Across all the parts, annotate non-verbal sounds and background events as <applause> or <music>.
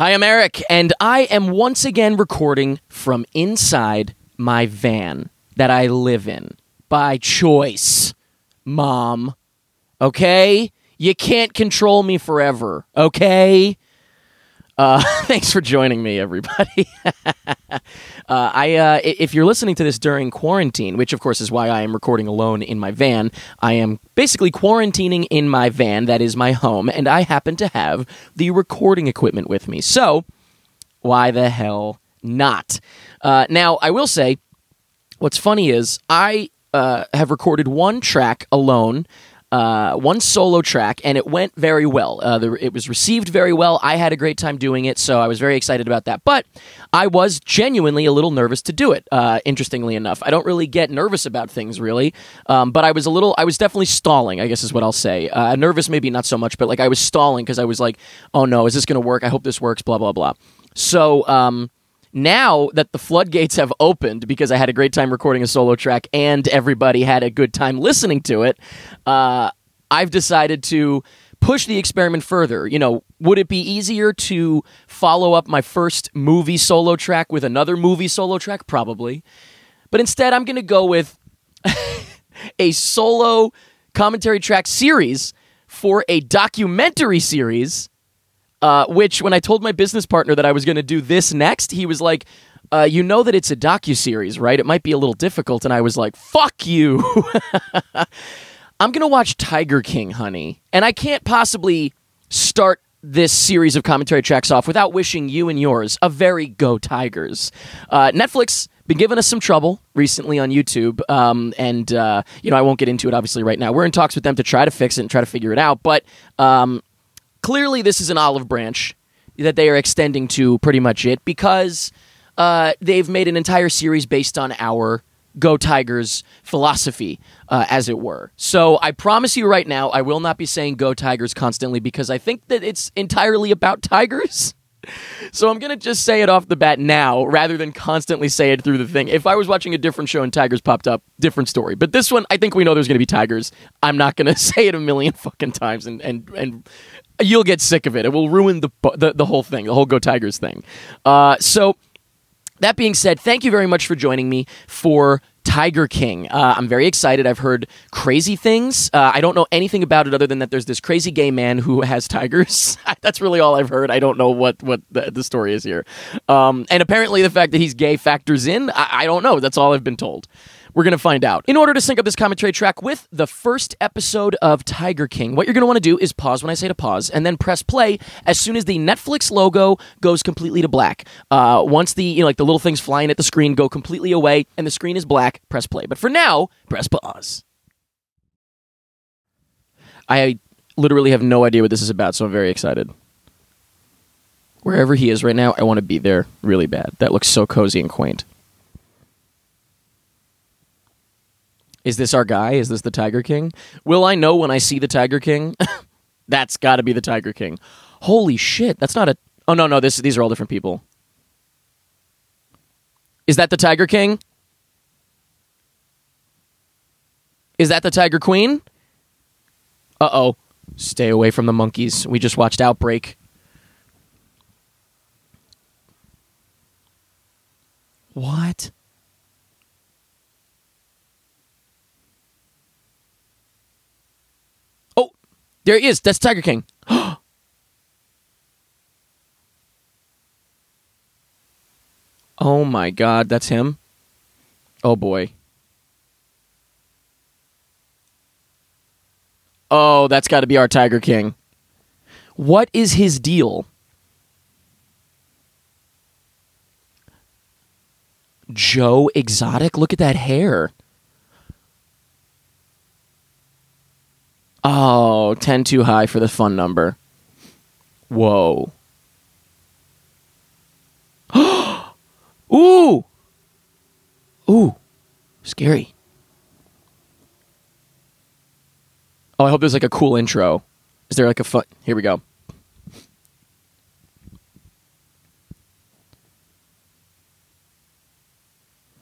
Hi, I'm Eric, and I am once again recording from inside my van that I live in by choice, Mom. Okay? You can't control me forever, okay? Uh, <laughs> thanks for joining me, everybody. <laughs> uh, I, uh, if you're listening to this during quarantine, which of course is why I am recording alone in my van, I am basically quarantining in my van that is my home, and I happen to have the recording equipment with me. So, why the hell not? Uh, now, I will say, what's funny is I uh, have recorded one track alone uh, one solo track, and it went very well. Uh, the, it was received very well. I had a great time doing it, so I was very excited about that. But I was genuinely a little nervous to do it. Uh, interestingly enough, I don't really get nervous about things really, um, but I was a little. I was definitely stalling. I guess is what I'll say. Uh, nervous, maybe not so much, but like I was stalling because I was like, "Oh no, is this going to work? I hope this works." Blah blah blah. So. Um, now that the floodgates have opened because I had a great time recording a solo track and everybody had a good time listening to it, uh, I've decided to push the experiment further. You know, would it be easier to follow up my first movie solo track with another movie solo track? Probably. But instead, I'm going to go with <laughs> a solo commentary track series for a documentary series uh, which when I told my business partner that I was going to do this next, he was like, uh, "You know that it's a docu series, right? It might be a little difficult." And I was like, "Fuck you." <laughs> I'm going to watch Tiger King, honey, and I can't possibly start this series of commentary tracks off without wishing you and yours a very go Tigers. Uh, Netflix been giving us some trouble recently on YouTube, um, and uh, you know I won't get into it obviously right now. We're in talks with them to try to fix it and try to figure it out, but um, clearly this is an olive branch that they are extending to pretty much it because uh, they've made an entire series based on our Go Tigers philosophy, uh, as it were. So I promise you right now, I will not be saying Go Tigers constantly because I think that it's entirely about Tigers. <laughs> So I'm going to just say it off the bat now rather than constantly say it through the thing. If I was watching a different show and tigers popped up, different story. But this one, I think we know there's going to be tigers. I'm not going <laughs> to say it a million fucking times and, and, and you'll get sick of it. It will ruin the the, the whole thing, the whole Go Tigers thing. Uh, so that being said, thank you very much for joining me for Tiger King. Uh, I'm very excited. I've heard crazy things. Uh, I don't know anything about it other than that there's this crazy gay man who has tigers. <laughs> That's really all I've heard. I don't know what what the, the story is here. Um, and apparently, the fact that he's gay factors in. I, I don't know. That's all I've been told. We're going to find out. In order to sync up this commentary track with the first episode of Tiger King, what you're going to want to do is pause when I say to pause and then press play as soon as the Netflix logo goes completely to black. Uh, once the, you know, like the little things flying at the screen go completely away and the screen is black, press play. But for now, press pause. I literally have no idea what this is about, so I'm very excited. Wherever he is right now, I want to be there really bad. That looks so cozy and quaint. Is this our guy? Is this the Tiger King? Will I know when I see the Tiger King? <laughs> that's got to be the Tiger King. Holy shit! That's not a. Oh no no! This these are all different people. Is that the Tiger King? Is that the Tiger Queen? Uh oh. Stay away from the monkeys. We just watched Outbreak. What? There he is. That's Tiger King. <gasps> oh my god, that's him. Oh boy. Oh, that's got to be our Tiger King. What is his deal? Joe Exotic? Look at that hair. Oh, 10 too high for the fun number. Whoa. <gasps> Ooh. Ooh. Scary. Oh, I hope there's like a cool intro. Is there like a fun? Here we go.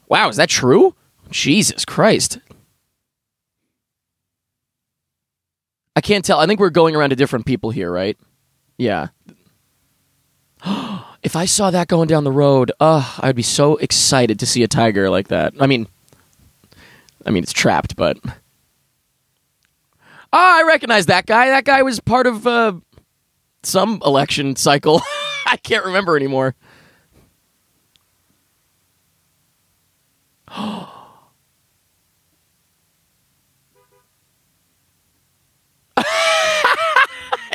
Wow, is that true? Jesus Christ. I can't tell. I think we're going around to different people here, right? Yeah. <gasps> If I saw that going down the road, uh, I'd be so excited to see a tiger like that. I mean, I mean it's trapped, but oh, I recognize that guy. That guy was part of uh, some election cycle. <laughs> I can't remember anymore. <gasps>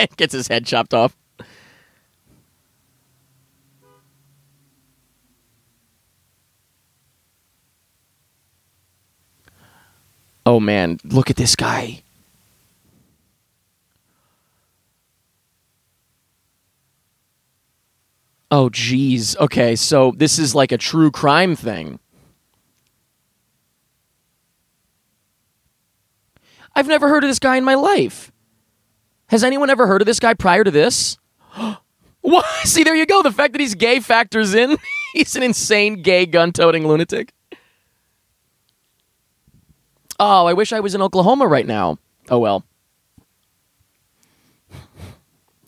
<laughs> Gets his head chopped off. Oh man, look at this guy. Oh geez. Okay, so this is like a true crime thing. I've never heard of this guy in my life. Has anyone ever heard of this guy prior to this? <gasps> what? <laughs> See, there you go. The fact that he's gay factors in. <laughs> he's an insane gay gun toting lunatic. Oh, I wish I was in Oklahoma right now. Oh well.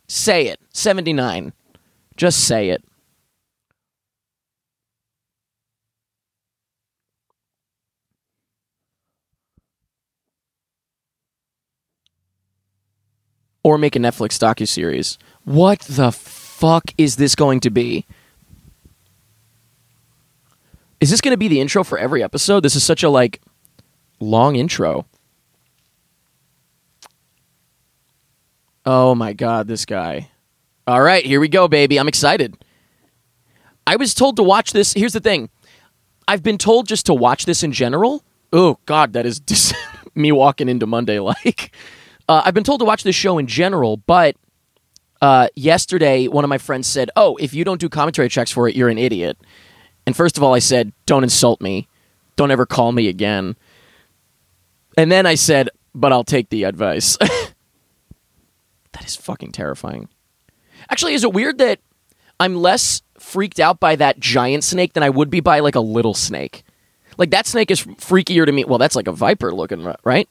Say it. 79. Just say it. Or make a Netflix docu-series. What the fuck is this going to be? Is this going to be the intro for every episode? This is such a like long intro. Oh my god, this guy. All right, here we go, baby. I'm excited. I was told to watch this. Here's the thing I've been told just to watch this in general. Oh, God, that is just <laughs> me walking into Monday like. Uh, I've been told to watch this show in general, but uh, yesterday one of my friends said, Oh, if you don't do commentary checks for it, you're an idiot. And first of all, I said, Don't insult me. Don't ever call me again. And then I said, But I'll take the advice. <laughs> that is fucking terrifying. Actually, is it weird that I'm less freaked out by that giant snake than I would be by like a little snake? Like that snake is freakier to me. Well, that's like a viper looking, right?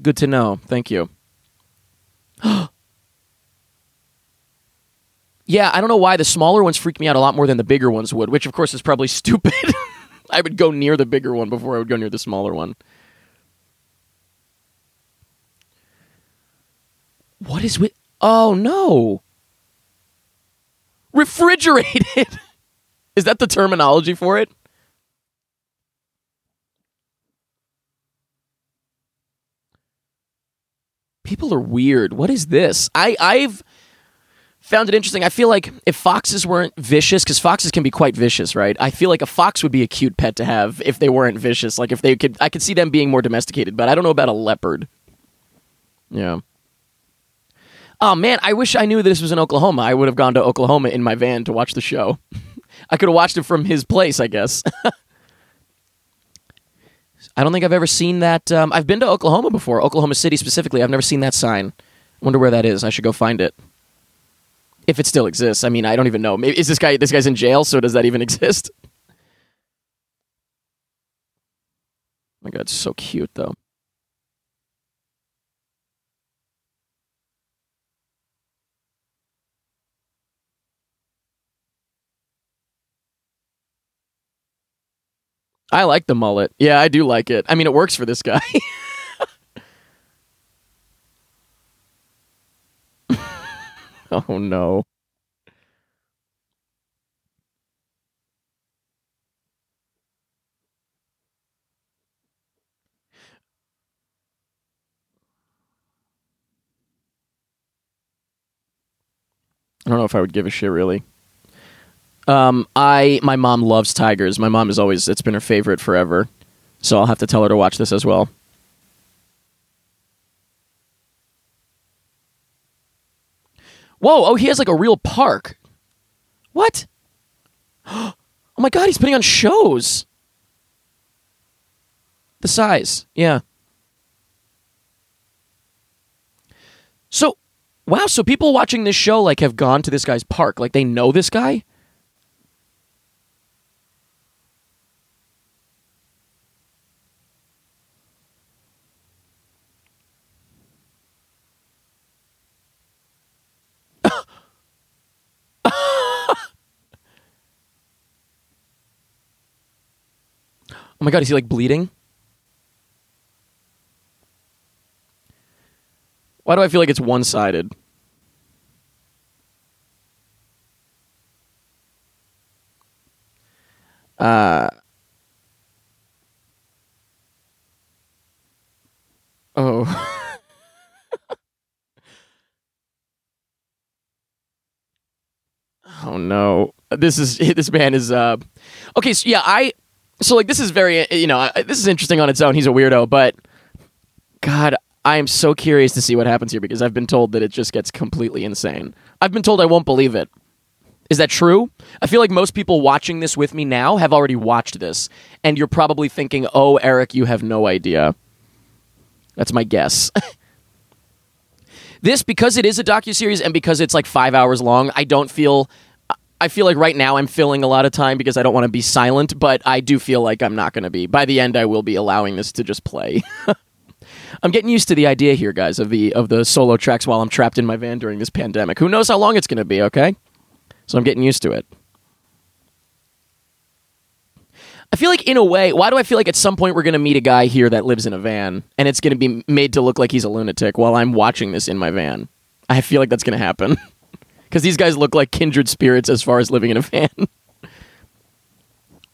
Good to know. Thank you. <gasps> yeah, I don't know why the smaller ones freak me out a lot more than the bigger ones would, which of course is probably <laughs> stupid. <laughs> I would go near the bigger one before I would go near the smaller one. What is with. Oh, no. Refrigerated. <laughs> is that the terminology for it? People are weird. What is this? I, I've found it interesting. I feel like if foxes weren't vicious, because foxes can be quite vicious, right? I feel like a fox would be a cute pet to have if they weren't vicious. Like if they could, I could see them being more domesticated, but I don't know about a leopard. Yeah. Oh man, I wish I knew that this was in Oklahoma. I would have gone to Oklahoma in my van to watch the show. <laughs> I could have watched it from his place, I guess. <laughs> I don't think I've ever seen that. Um, I've been to Oklahoma before, Oklahoma City specifically. I've never seen that sign. Wonder where that is. I should go find it. If it still exists. I mean, I don't even know. Maybe is this guy this guy's in jail, so does that even <laughs> exist? Oh my god, it's so cute though. I like the mullet. Yeah, I do like it. I mean, it works for this guy. <laughs> oh no. I don't know if I would give a shit really. Um, I my mom loves tigers. My mom is always it's been her favorite forever. So I'll have to tell her to watch this as well. Whoa, oh he has like a real park. What? <gasps> Oh my god, he's putting on shows. The size. Yeah. So, wow, so people watching this show like have gone to this guy's park. Like they know this guy? Oh my god, is he like bleeding? Why do I feel like it's one sided? Uh. Oh. <laughs> oh no. This is <laughs> this man is uh Okay, so yeah, I so like this is very uh, you know, this is interesting on its own. He's a weirdo, but god, I am so curious to see what happens here because I've been told that it just gets completely insane. I've been told I won't believe it. Is that true? I feel like most people watching this with me now have already watched this, and you're probably thinking, "Oh, Eric, you have no idea." That's my guess. <laughs> this because it is a docu series and because it's like five hours long. I don't feel. I feel like right now I'm filling a lot of time because I don't want to be silent, but I do feel like I'm not going to be. By the end, I will be allowing this to just play. <laughs> I'm getting used to the idea here, guys, of the of the solo tracks while I'm trapped in my van during this pandemic. Who knows how long it's going to be? Okay. So I'm getting used to it. I feel like, in a way, why do I feel like at some point we're going to meet a guy here that lives in a van and it's going to be made to look like he's a lunatic while I'm watching this in my van? I feel like that's going to happen. <laughs> Because these guys look like kindred spirits as far as living in a van. <laughs>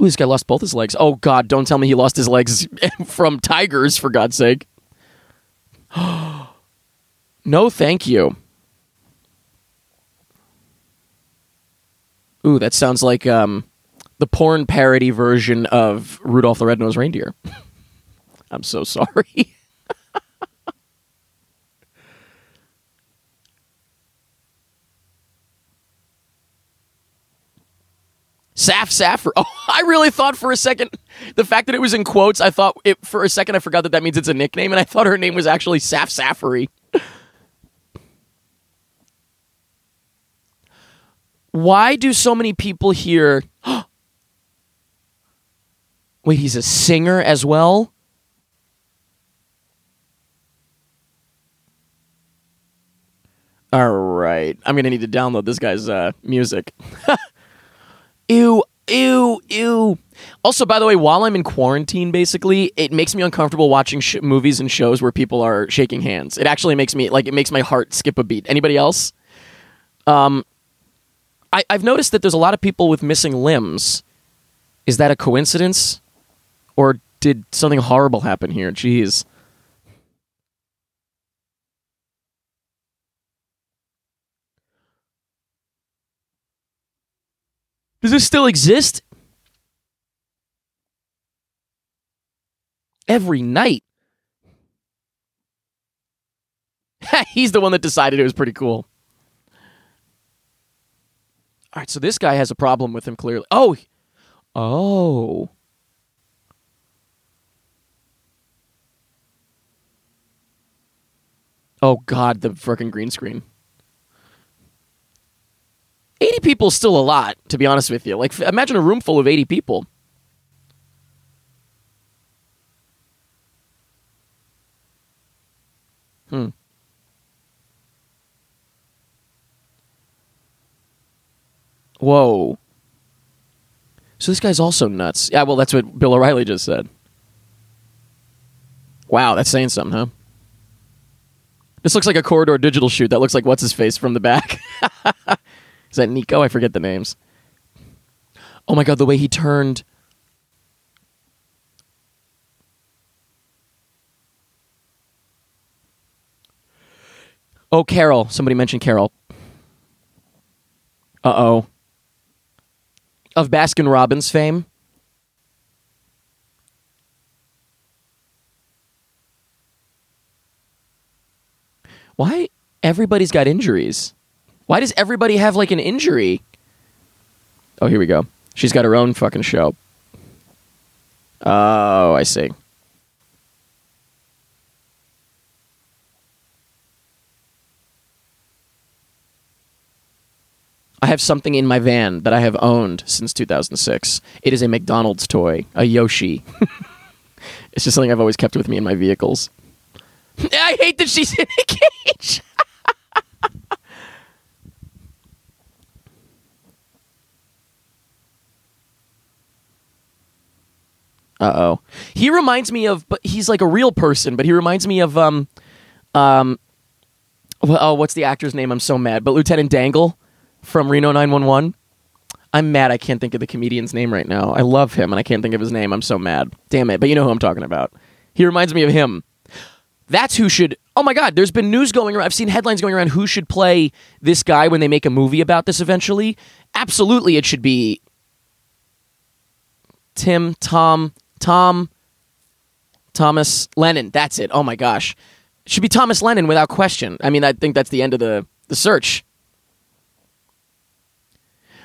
Ooh, this guy lost both his legs. Oh, God, don't tell me he lost his legs <laughs> from tigers, for God's sake. <gasps> no, thank you. Ooh, that sounds like um, the porn parody version of Rudolph the Red-Nosed Reindeer. <laughs> I'm so sorry. Saf Saffer. <laughs> Oh, I really thought for a second the fact that it was in quotes. I thought it for a second. I forgot that that means it's a nickname, and I thought her name was actually Saf Saffery. Why do so many people here? <gasps> Wait, he's a singer as well? All right. I'm to need to download this guy's uh, music. <laughs> ew, ew, ew. Also, by the way, while I'm in quarantine, basically, it makes me uncomfortable watching sh- movies and shows where people are shaking hands. It actually makes me, like, it makes my heart skip a beat. Anybody else? Um, I, I've noticed that there's a lot of people with missing limbs. Is that a coincidence? Or did something horrible happen here? Jeez. Does this still exist? Every night. <laughs> He's the one that decided it was pretty cool. All right, so this guy has a problem with him clearly. Oh, oh. Oh God, the freaking green screen. 80 people is still a lot, to be honest with you. Like, imagine a room full of 80 people. Hmm. Whoa. So this guy's also nuts. Yeah, well, that's what Bill O'Reilly just said. Wow, that's saying something, huh? This looks like a corridor digital shoot. That looks like what's his face from the back. <laughs> Is that Nico? I forget the names. Oh my god, the way he turned. Oh, Carol. Somebody mentioned Carol. Uh oh of Baskin Robbins fame? Why everybody's got injuries? Why does everybody have like an injury? Oh, here we go. She's got her own fucking show. Oh, I see. I have something in my van that I have owned since 2006. It is a McDonald's toy, a Yoshi. <laughs> it's just something I've always kept with me in my vehicles. <laughs> I hate that she's in a cage. <laughs> Uh oh. He reminds me of, but he's like a real person. But he reminds me of um, um, well, oh, what's the actor's name? I'm so mad. But Lieutenant Dangle from Reno 911. I'm mad. I can't think of the comedian's name right now. I love him, and I can't think of his name. I'm so mad. Damn it! But you know who I'm talking about. He reminds me of him. That's who should. Oh my God! There's been news going around. I've seen headlines going around. Who should play this guy when they make a movie about this eventually? Absolutely, it should be Tim, Tom, Tom, Thomas Lennon. That's it. Oh my gosh, it should be Thomas Lennon without question. I mean, I think that's the end of the the search.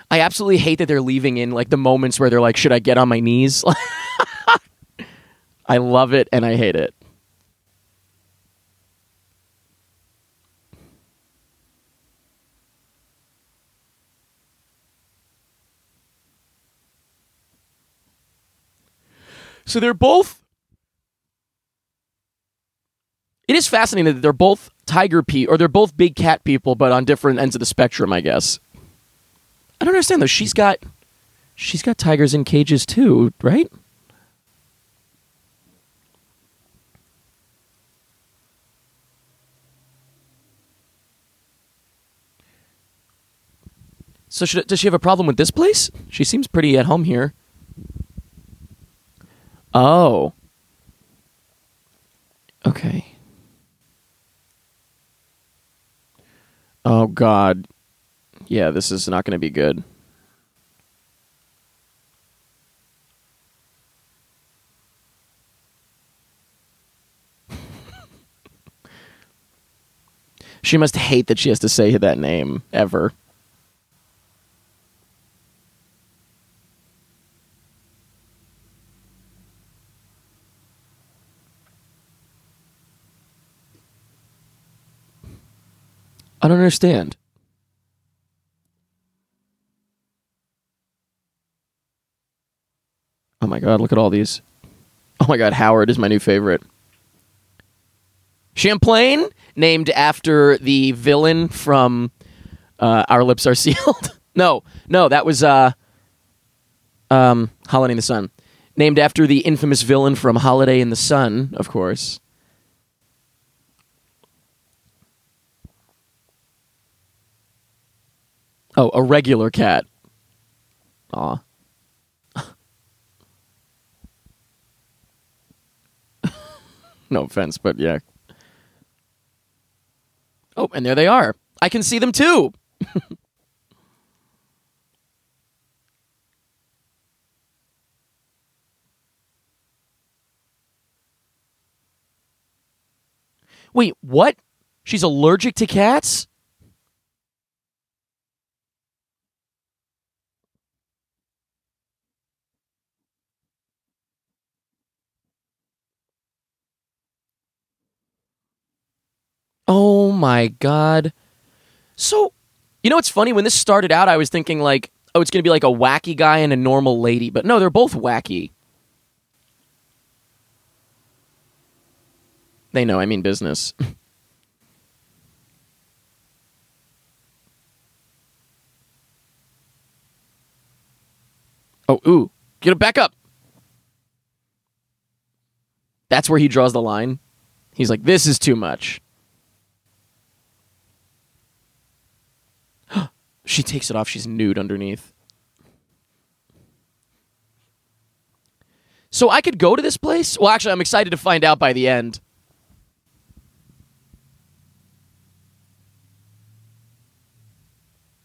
I absolutely hate that they're leaving in like the moments where they're like, "Should I get on my knees?" <laughs> I love it and I hate it. So they're both. It is fascinating that they're both tiger people, or they're both big cat people, but on different ends of the spectrum, I guess. I don't understand though. She's got, she's got tigers in cages too, right? So should, does she have a problem with this place? She seems pretty at home here. Oh. Okay. Oh God. Yeah, this is not going to be good. <laughs> she must hate that she has to say that name ever. I don't understand. Oh my god, look at all these. Oh my god, Howard is my new favorite. Champlain, named after the villain from uh, Our Lips Are Sealed. <laughs> no, no, that was uh, um, Holiday in the Sun. Named after the infamous villain from Holiday in the Sun, of course. Oh, a regular cat. Aw. <laughs> no offense, but yeah. Oh, and there they are. I can see them too. <laughs> Wait, what? She's allergic to cats? Oh my god. So, you know what's funny? When this started out, I was thinking like, oh, it's going to be like a wacky guy and a normal lady, but no, they're both wacky. They know I mean business. <laughs> oh, ooh. Get it back up. That's where he draws the line. He's like, this is too much. She takes it off. She's nude underneath. So I could go to this place? Well, actually, I'm excited to find out by the end.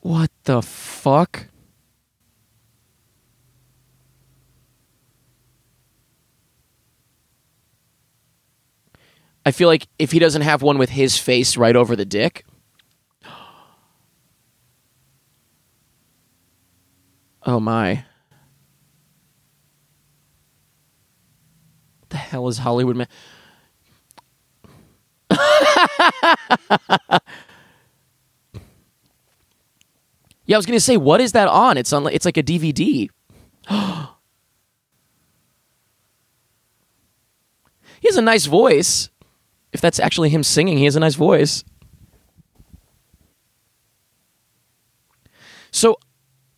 What the fuck? I feel like if he doesn't have one with his face right over the dick, Oh my. the hell is Hollywood man? <laughs> yeah, I was gonna say, what is that on? It's on. It's like a DVD. <gasps> he has a nice voice. If that's actually him singing, he has a nice voice. So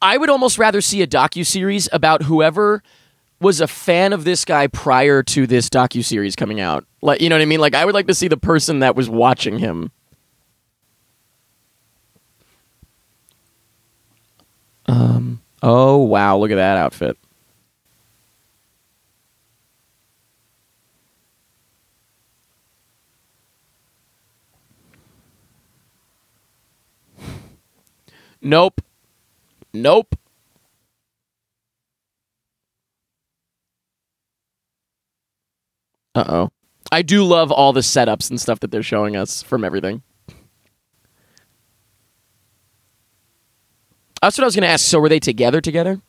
I would almost rather see a docu series about whoever was a fan of this guy prior to this docu series coming out. Like, you know what I mean? Like, I would like to see the person that was watching him. Um. Oh wow! Look at that outfit. Nope. Nope. Uh oh. I do love all the setups and stuff that they're showing us from everything. That's what I was going to ask. So were they together together?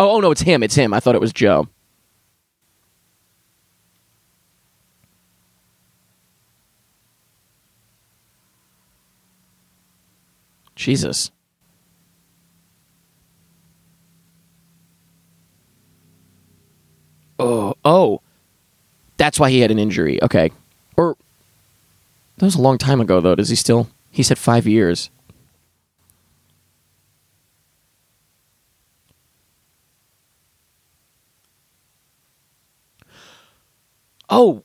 Oh, oh no, it's him. It's him. I thought it was Joe. Jesus. Oh, oh. That's why he had an injury. Okay. Or that was a long time ago though. Does he still He said 5 years. Oh,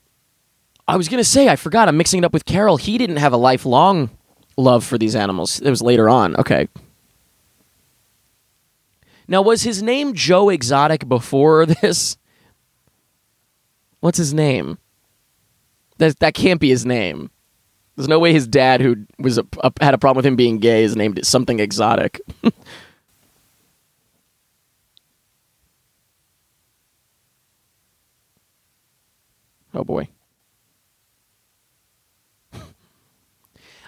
I was going to say I forgot. I'm mixing it up with Carol. He didn't have a lifelong love for these animals. It was later on. Okay. Now, was his name Joe Exotic before <laughs> this? What's his name? That that can't be his name. There's no way his dad, who was a, a, had a problem with him being gay, is named something exotic. <laughs> oh boy.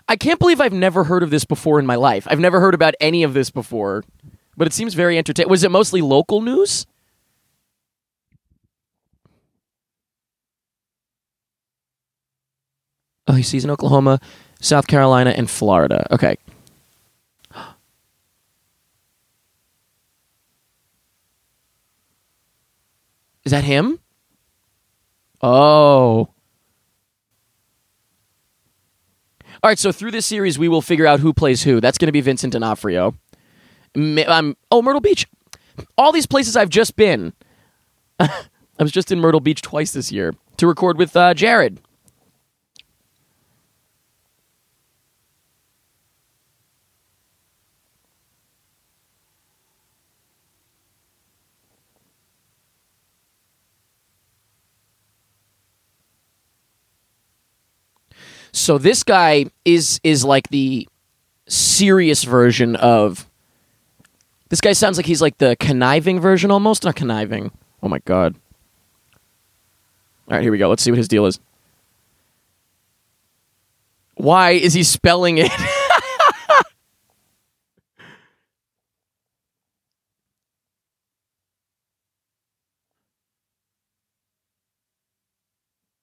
I can't believe I've never heard of this before in my life. I've never heard about any of this before, but it seems very entertaining. Was it mostly local news? Oh, he sees in Oklahoma, South Carolina, and Florida. Okay. Is that him? Oh. All right, so through this series, we will figure out who plays who. That's going to be Vincent D'Onofrio. I'm, oh, Myrtle Beach. All these places I've just been. <laughs> I was just in Myrtle Beach twice this year to record with uh, Jared. So this guy is is like the serious version of this guy sounds like he's like the conniving version almost not conniving. Oh my god. All right here we go. Let's see what his deal is. Why is he spelling it? <laughs>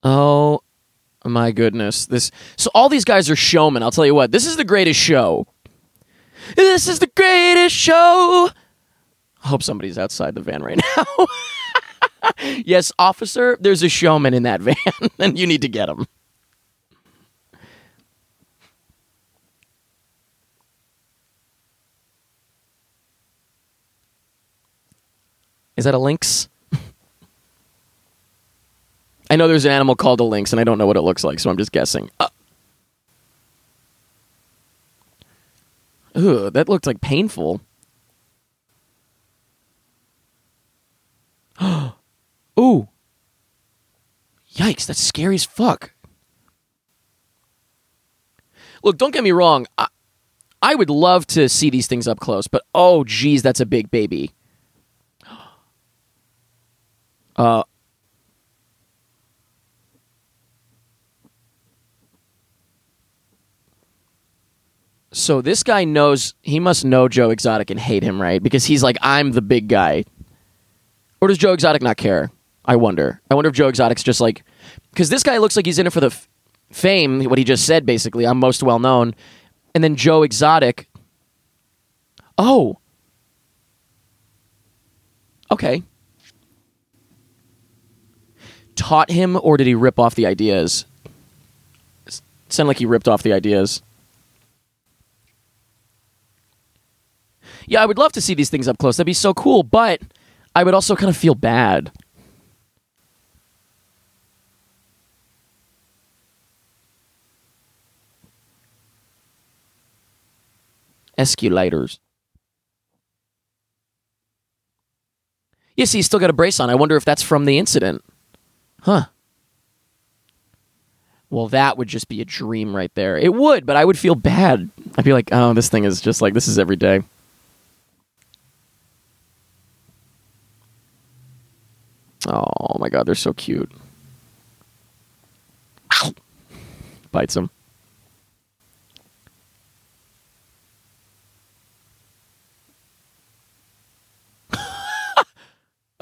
Oh my goodness. This so all these guys are showmen. I'll tell you what. This is the greatest show. This is the greatest show. I hope somebody's outside the van right <laughs> now. yes, officer, there's a showman in that <laughs> van and you need to get him. Is that a lynx? I know there's an animal called a lynx, and I don't know what it looks like, so I'm just guessing. Uh. That looked like painful. <gasps> Ooh. Yikes, that's scary as fuck. Look, don't get me wrong. I, I would love to see these things up close, but oh, geez, that's a big baby. <gasps> Uh, So this guy knows he must know Joe Exotic and hate him, right? Because he's like, I'm the big guy. Or does Joe Exotic not care? I wonder. I wonder if Joe Exotic's just like, because this guy looks like he's in it for the f- fame. What he just said, basically, I'm most well known, and then Joe Exotic. Oh. Okay. Taught him, or did he rip off the ideas? Sound like he ripped off the ideas. Yeah, I would love to see these things up close. That'd be so cool, but I would also kind of feel bad. Escalators. See, he's still got a brace on. I wonder if that's from the incident. Huh. Well, that would just be a dream right there. It would, but I would feel bad. I'd be like, oh, this thing is just like, this is every day. Oh my god, they're so cute. Ow. Bites him. <laughs>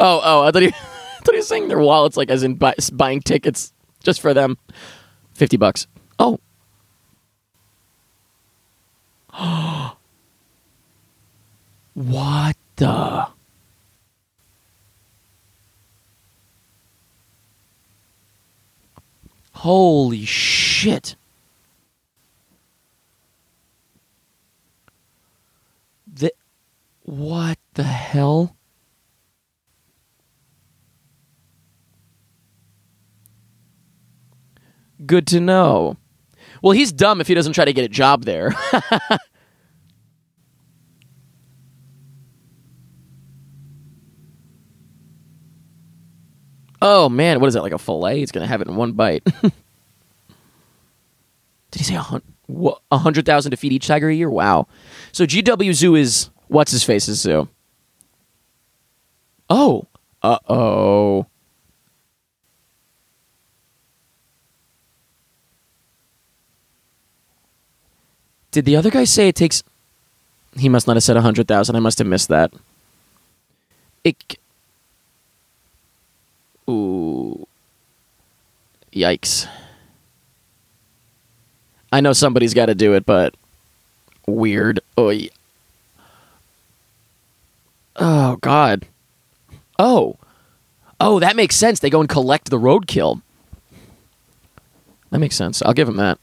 Oh, oh, I thought he, <laughs> I thought he was saying their wallets, like as in buy, buying tickets just for them. 50 bucks. Oh. <gasps> what the? Holy shit. The, what the hell? Good to know. Well, he's dumb if he doesn't try to get a job there. <laughs> oh man, what is that? Like a fillet? He's gonna have it in one bite. <laughs> Did he say a? A hundred thousand to feed each tiger a year? Wow. So GW Zoo is what's his face's zoo. Oh. Uh oh. Did the other guy say it takes? He must not have said a hundred thousand. I must have missed that. It. Ooh. Yikes. I know somebody's got to do it, but weird. Oy. Oh God. Oh. Oh, that makes sense. They go and collect the roadkill. That makes sense. I'll give them that.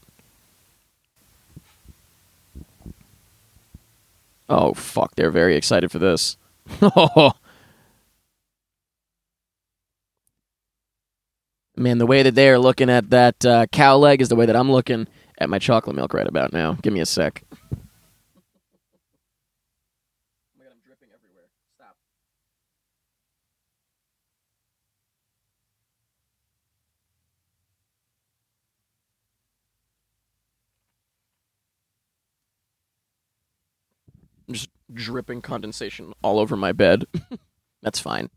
Oh fuck, they're very excited for this. <laughs> Oh. Man, the way that they are looking at that uh, cow leg is the way that I'm looking at my chocolate milk right about now. Give me a sec. I'm dripping everywhere. Stop. just dripping condensation all over my bed. <laughs> That's fine.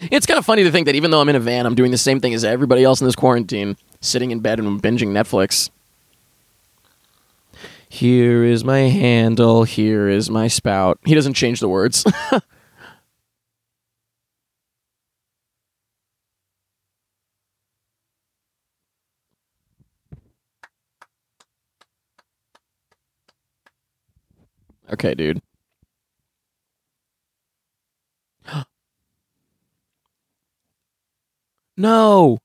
It's kind of funny to think that even though I'm in a van, I'm doing the same thing as everybody else in this quarantine, sitting in bed and binging Netflix. Here is my handle, here is my spout. He doesn't change the words. <laughs> Okay, dude. No.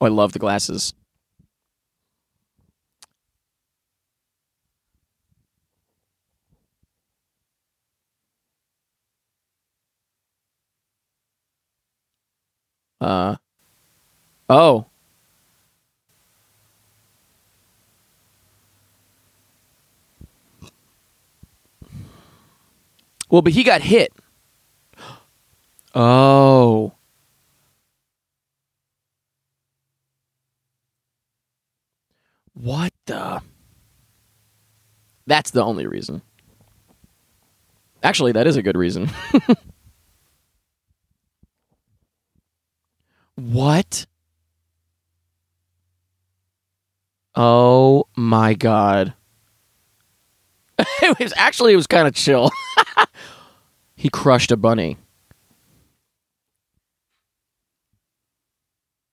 Oh, I love the glasses. Uh. Oh. Well, but he got hit. Oh. What the? That's the only reason. Actually, that is a good reason. <laughs> what? Oh my god. <laughs> it was actually it was kind of chill. <laughs> he crushed a bunny.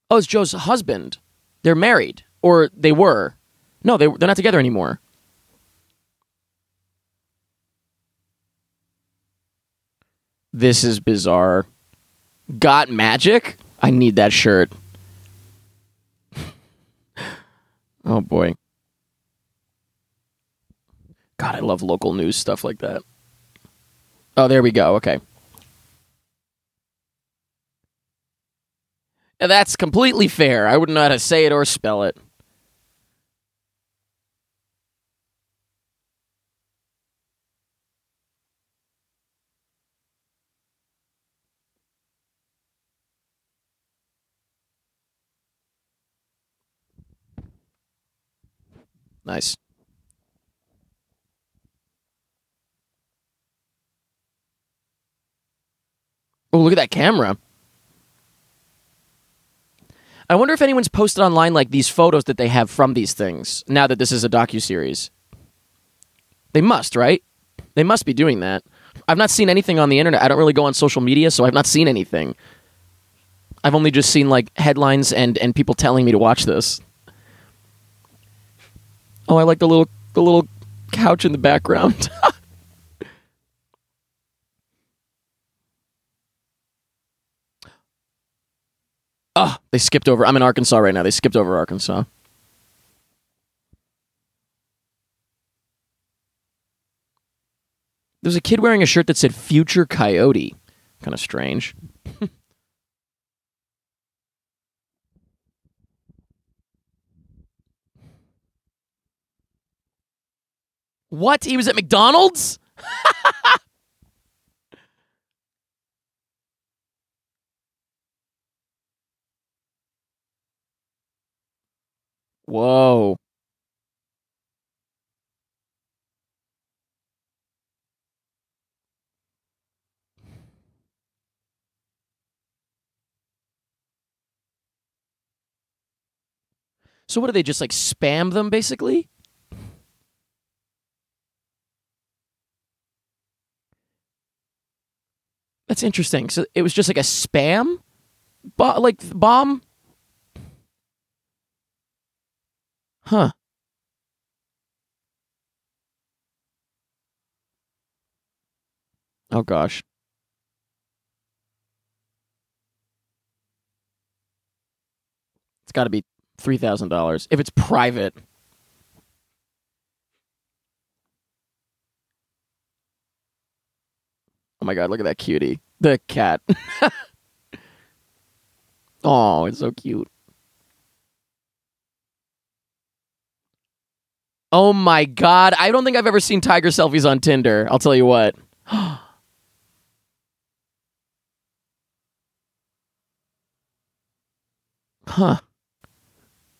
Oh, it's Joe's husband. They're married, or they were. No, they they're not together anymore. This is bizarre. Got magic? I need that shirt. <laughs> oh boy. God, I love local news stuff like that. Oh, there we go. Okay. Now, that's completely fair. I wouldn't know how to say it or spell it. Nice. Oh, look at that camera. I wonder if anyone's posted online like these photos that they have from these things now that this is a docu series. They must, right? They must be doing that. I've not seen anything on the internet. I don't really go on social media, so I've not seen anything. I've only just seen like headlines and and people telling me to watch this. Oh, I like the little the little couch in the background. <laughs> Oh, they skipped over. I'm in Arkansas right now. They skipped over Arkansas. There's a kid wearing a shirt that said Future Coyote. Kind of strange. <laughs> what? He was at McDonald's? <laughs> Whoa. So what do they just like spam them basically? That's interesting. So it was just like a spam, Bo- like bomb. Huh. Oh gosh. It's got to be $3,000 if it's private. Oh my god, look at that cutie. The cat. <laughs> oh, it's so cute. Oh my god, I don't think I've ever seen tiger selfies on Tinder. I'll tell you what. <gasps> huh.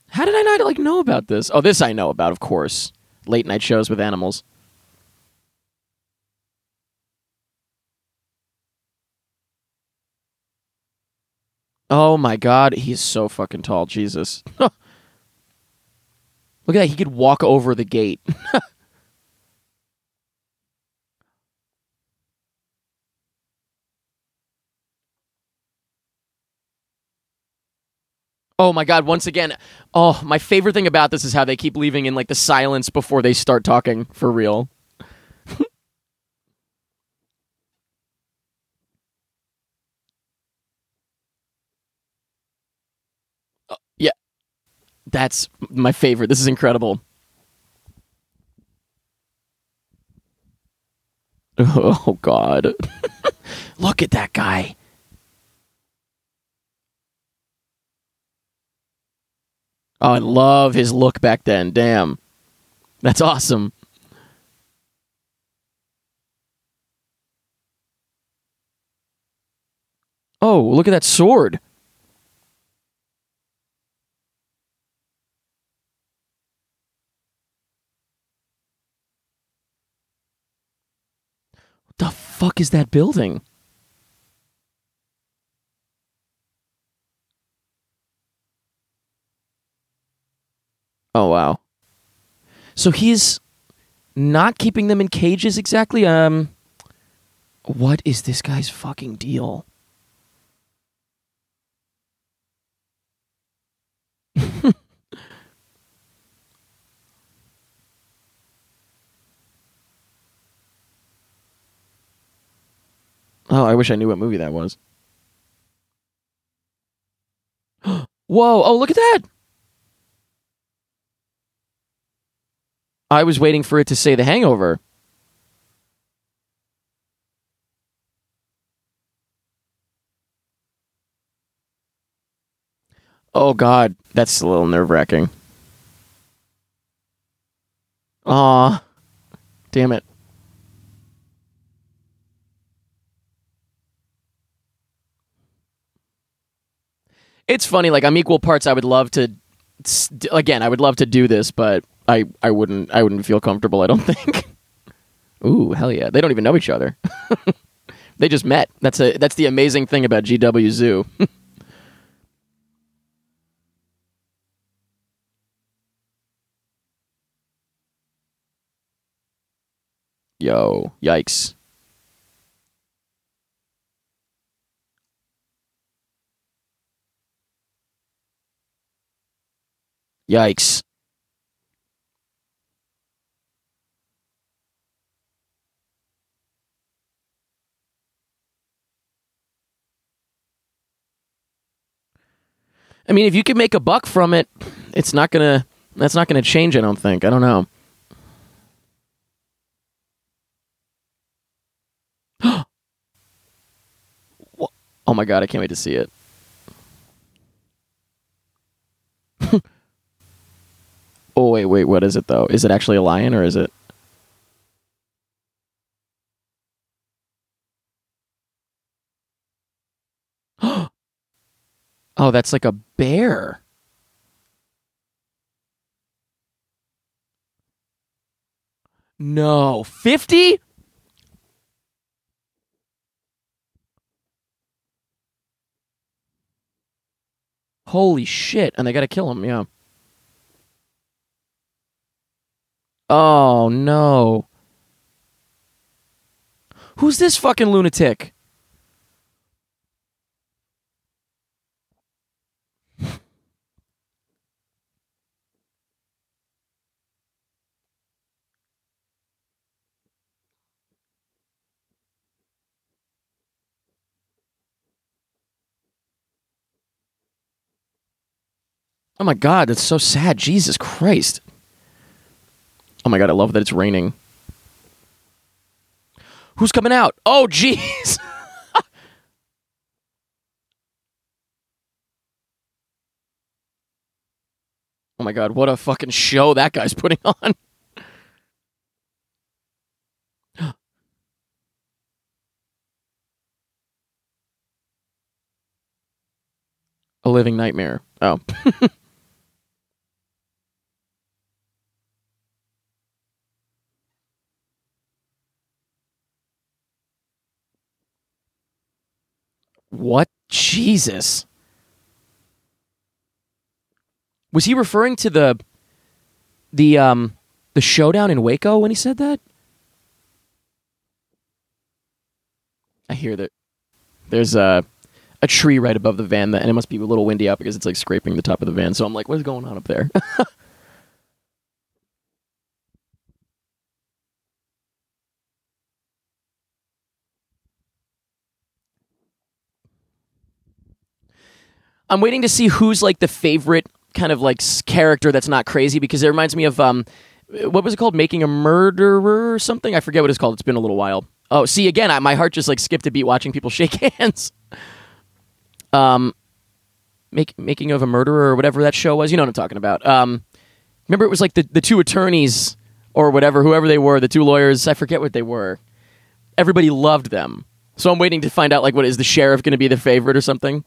How did I not like know about this? Oh, this I know about, of course. Late night shows with animals. Oh my god, he's so fucking tall, Jesus. <laughs> Look at that, he could walk over the gate. <laughs> Oh my god, once again. Oh, my favorite thing about this is how they keep leaving in like the silence before they start talking for real. That's my favorite. This is incredible. <laughs> Oh god. <laughs> Look at that guy. Oh, I love his look back then. Damn. That's awesome. Oh, look at that sword. What the fuck is that building? Oh wow. So he's not keeping them in cages exactly. Um what is this guy's fucking deal? Oh, I wish I knew what movie that was. <gasps> Whoa, oh look at that. I was waiting for it to say the hangover. Oh god, that's a little nerve wracking. Aw. Damn it. It's funny, like I'm equal parts. I would love to again, I would love to do this, but I, I wouldn't I wouldn't feel comfortable, I don't <laughs> think. Ooh, hell yeah. They don't even know each other. <laughs> they just met. That's a that's the amazing thing about GW Zoo. <laughs> Yo, yikes. Yikes. I mean, if you can make a buck from it, it's not gonna. That's not gonna change. I don't think. I don't know. <gasps> oh my god! I can't wait to see it. Oh wait, wait. What is it though? Is it actually a lion or is it? <gasps> Oh, that's like a bear. No. 50? Holy shit. And they got to kill him, yeah. Oh, no. Who's this fucking lunatic? Oh my god, that's so sad. Jesus Christ. Oh my god, I love that it's raining. Who's coming out? Oh, jeez. <laughs> oh my god, what a fucking show that guy's putting <laughs> on. <gasps> a living nightmare. Oh. <laughs> What? Jesus. Was he referring to the the um the showdown in Waco when he said that? I hear that there's a a tree right above the van and it must be a little windy out because it's like scraping the top of the van. So I'm like, what's going on up there? <laughs> I'm waiting to see who's like the favorite kind of like character that's not crazy because it reminds me of um, what was it called? Making a murderer or something? I forget what it's called. It's been a little while. Oh, see again, I, my heart just like skipped a beat watching people <laughs> shake hands. Um, make, making of a murderer or whatever that show was. You know what I'm talking about. Um, remember it was like the the two attorneys or whatever, whoever they were, the two lawyers. I forget what they were. Everybody loved them. So I'm waiting to find out like what is the sheriff going to be the favorite or something.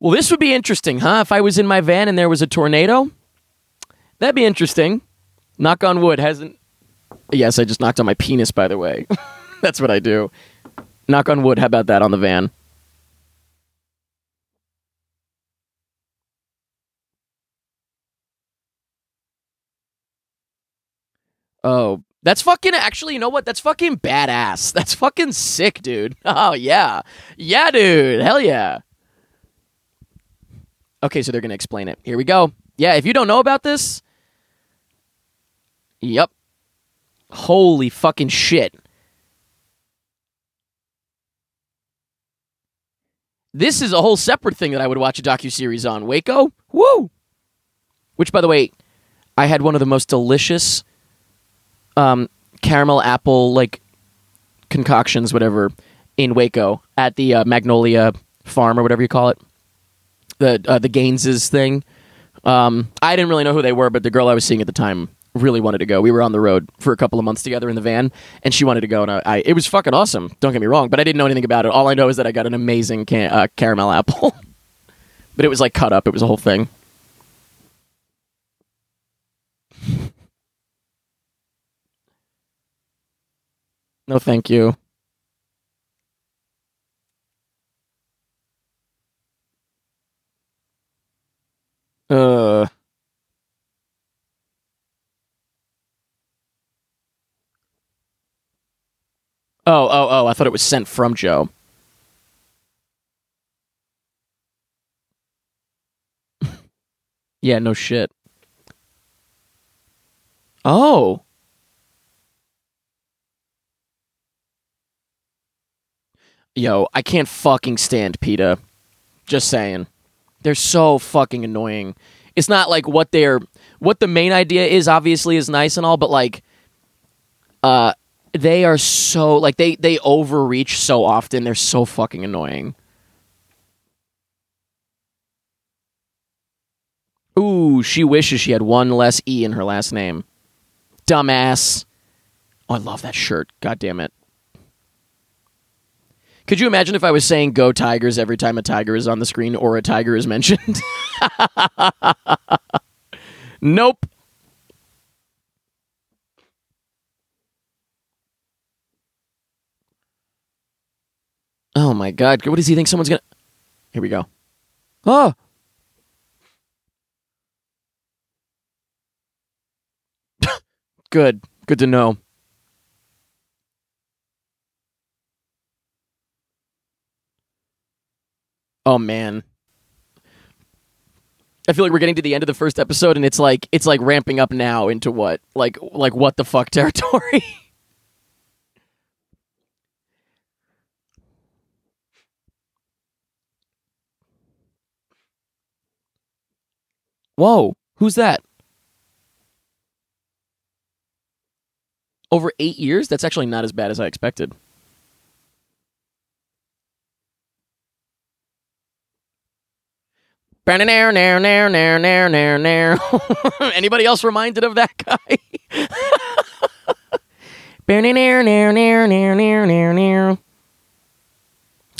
Well, this would be interesting, huh? If I was in my van and there was a tornado, that'd be interesting. Knock on wood. Hasn't. Yes, I just knocked on my penis, by the way. <laughs> That's what I do. Knock on wood. How about that on the van? Oh, that's fucking actually, you know what? That's fucking badass. That's fucking sick, dude. <laughs> Oh, yeah. Yeah, dude. Hell yeah. Okay, so they're going to explain it. Here we go. Yeah, if you don't know about this, yep. Holy fucking shit. This is a whole separate thing that I would watch a docu series on. Waco, woo. Which, by the way, I had one of the most delicious um, caramel apple like concoctions, whatever, in Waco at the uh, Magnolia Farm or whatever you call it, the uh, the Gaineses thing. Um, I didn't really know who they were, but the girl I was seeing at the time really wanted to go. We were on the road for a couple of months together in the van, and she wanted to go, and I, I it was fucking awesome. Don't get me wrong, but I didn't know anything about it. All I know is that I got an amazing can- uh, caramel apple, <laughs> but it was like cut up. It was a whole thing. <laughs> No, thank you. Uh. Oh, oh, oh! I thought it was sent from Joe. <laughs> yeah, no shit. Oh. Yo, I can't fucking stand PETA. Just saying. They're so fucking annoying. It's not like what they're what the main idea is obviously is nice and all, but like uh they are so like they they overreach so often. They're so fucking annoying. Ooh, she wishes she had one less E in her last name. Dumbass. Oh, I love that shirt. God damn it. Could you imagine if I was saying "Go Tigers" every time a tiger is on the screen or a tiger is mentioned? <laughs> nope. Oh my god! What does he think someone's gonna? Here we go. Oh. <laughs> Good. Good to know. Oh man. I feel like we're getting to the end of the first episode and it's like it's like ramping up now into what? Like like what the fuck territory? <laughs> Whoa, who's that? Over 8 years? That's actually not as bad as I expected. <laughs> Anybody else reminded of that guy? <laughs>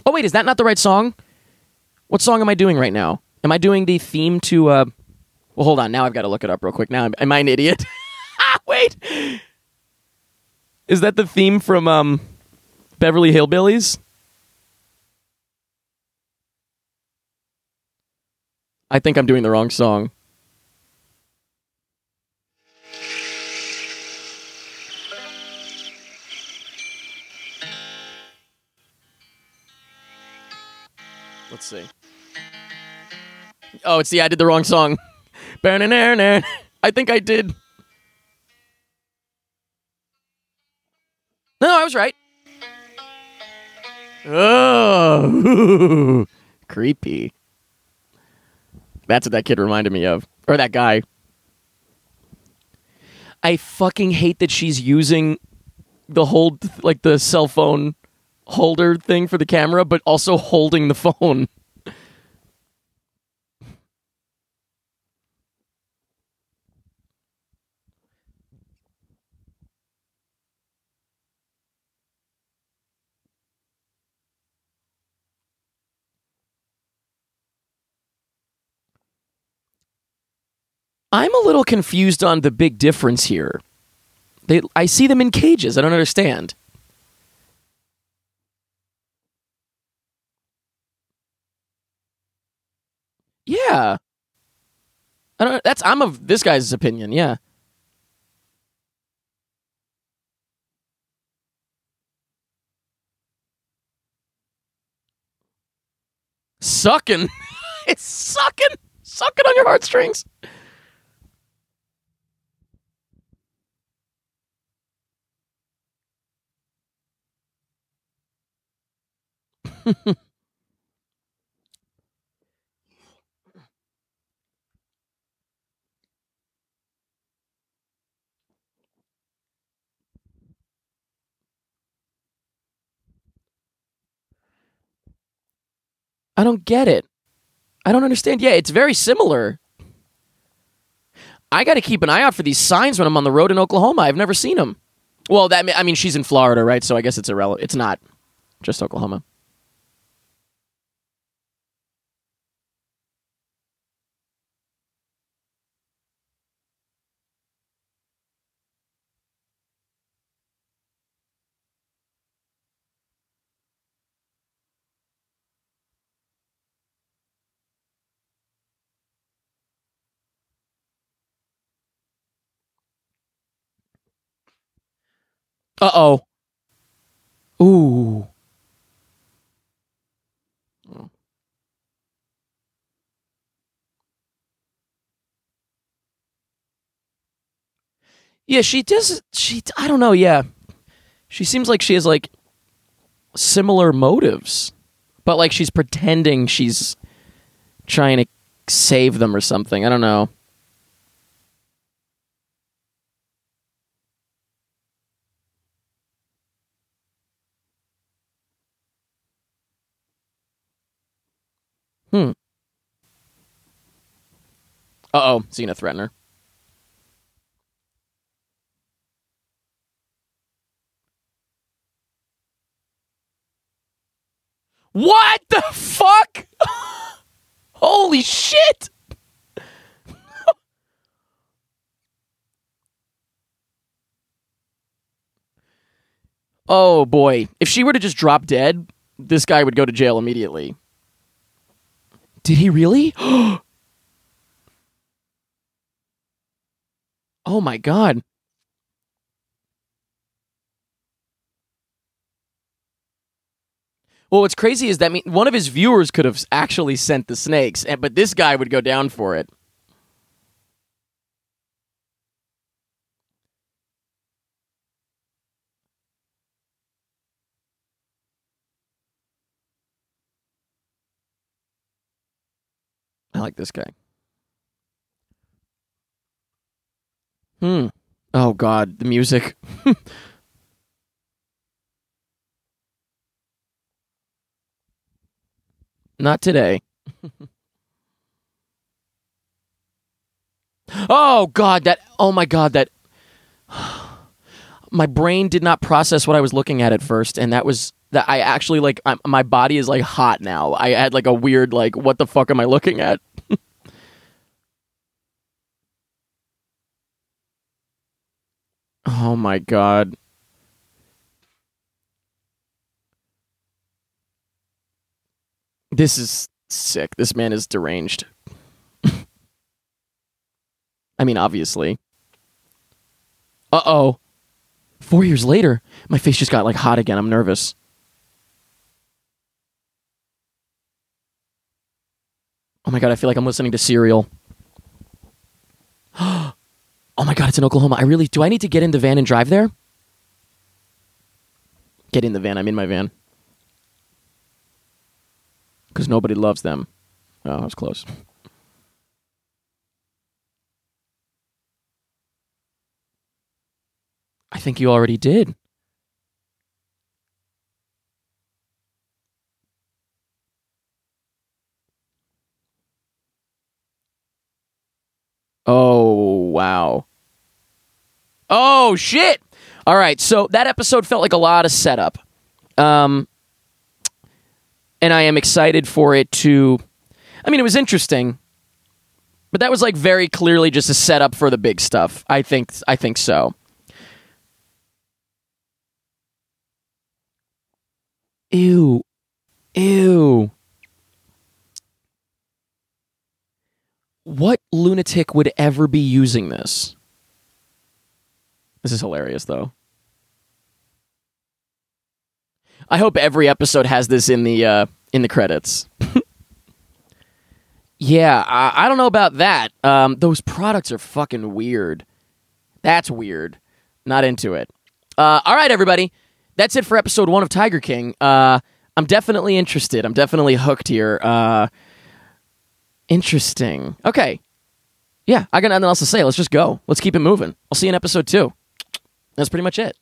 oh wait, is that not the right song? What song am I doing right now? Am I doing the theme to uh Well, hold on. Now I've got to look it up real quick. Now am I an idiot? <laughs> wait. Is that the theme from um Beverly Hillbillies? I think I'm doing the wrong song. Let's see. Oh, it's the I did the wrong song. I think I did. No, I was right. Oh, <laughs> creepy. That's what that kid reminded me of. Or that guy. I fucking hate that she's using the hold like the cell phone holder thing for the camera, but also holding the phone. I'm a little confused on the big difference here. They, I see them in cages. I don't understand. Yeah. I don't. That's I'm of this guy's opinion. Yeah. Sucking. <laughs> it's sucking. Sucking on your heartstrings. I don't get it. I don't understand. Yeah, it's very similar. I got to keep an eye out for these signs when I'm on the road in Oklahoma. I've never seen them. Well, that I mean, she's in Florida, right? So I guess it's irrelevant. It's not just Oklahoma. Uh oh. Ooh. Yeah, she does. She, I don't know. Yeah, she seems like she has like similar motives, but like she's pretending she's trying to save them or something. I don't know. Hmm. Uh oh, Xena threatener. What the fuck? <laughs> Holy shit! <laughs> oh boy. If she were to just drop dead, this guy would go to jail immediately. Did he really? <gasps> oh my god. Well, what's crazy is that one of his viewers could have actually sent the snakes, but this guy would go down for it. I like this guy. Hmm. Oh God, the music. <laughs> Not today. <laughs> oh God, that. Oh my God, that. <sighs> my brain did not process what I was looking at at first, and that was that I actually like I'm, my body is like hot now. I had like a weird like what the fuck am I looking at? Oh my god. This is sick. This man is deranged. <laughs> I mean, obviously. Uh oh. Four years later, my face just got like hot again. I'm nervous. Oh my god, I feel like I'm listening to Serial. oh my god, it's in Oklahoma. I really do I need to get in the van and drive there? Get in the van. I'm in my van. Because nobody loves them. Oh, that was close. I think you already did. Oh, wow. Oh, shit. All right. So that episode felt like a lot of setup. Um, and I am excited for it to. I mean, it was interesting, but that was like very clearly just a setup for the big stuff. I think. I think so. Ew. Ew. What lunatic would ever be using this? This is hilarious, though. I hope every episode has this in the uh, in the credits. <laughs> yeah, I, I, don't know about that. Um, those products are fucking weird. That's weird. Not into it. Uh, all right, everybody. That's it for episode one of Tiger King. Uh, I'm definitely interested. I'm definitely hooked here. Uh, Interesting. Okay. Yeah, I got nothing else to say. Let's just go. Let's keep it moving. I'll see you in episode two. That's pretty much it.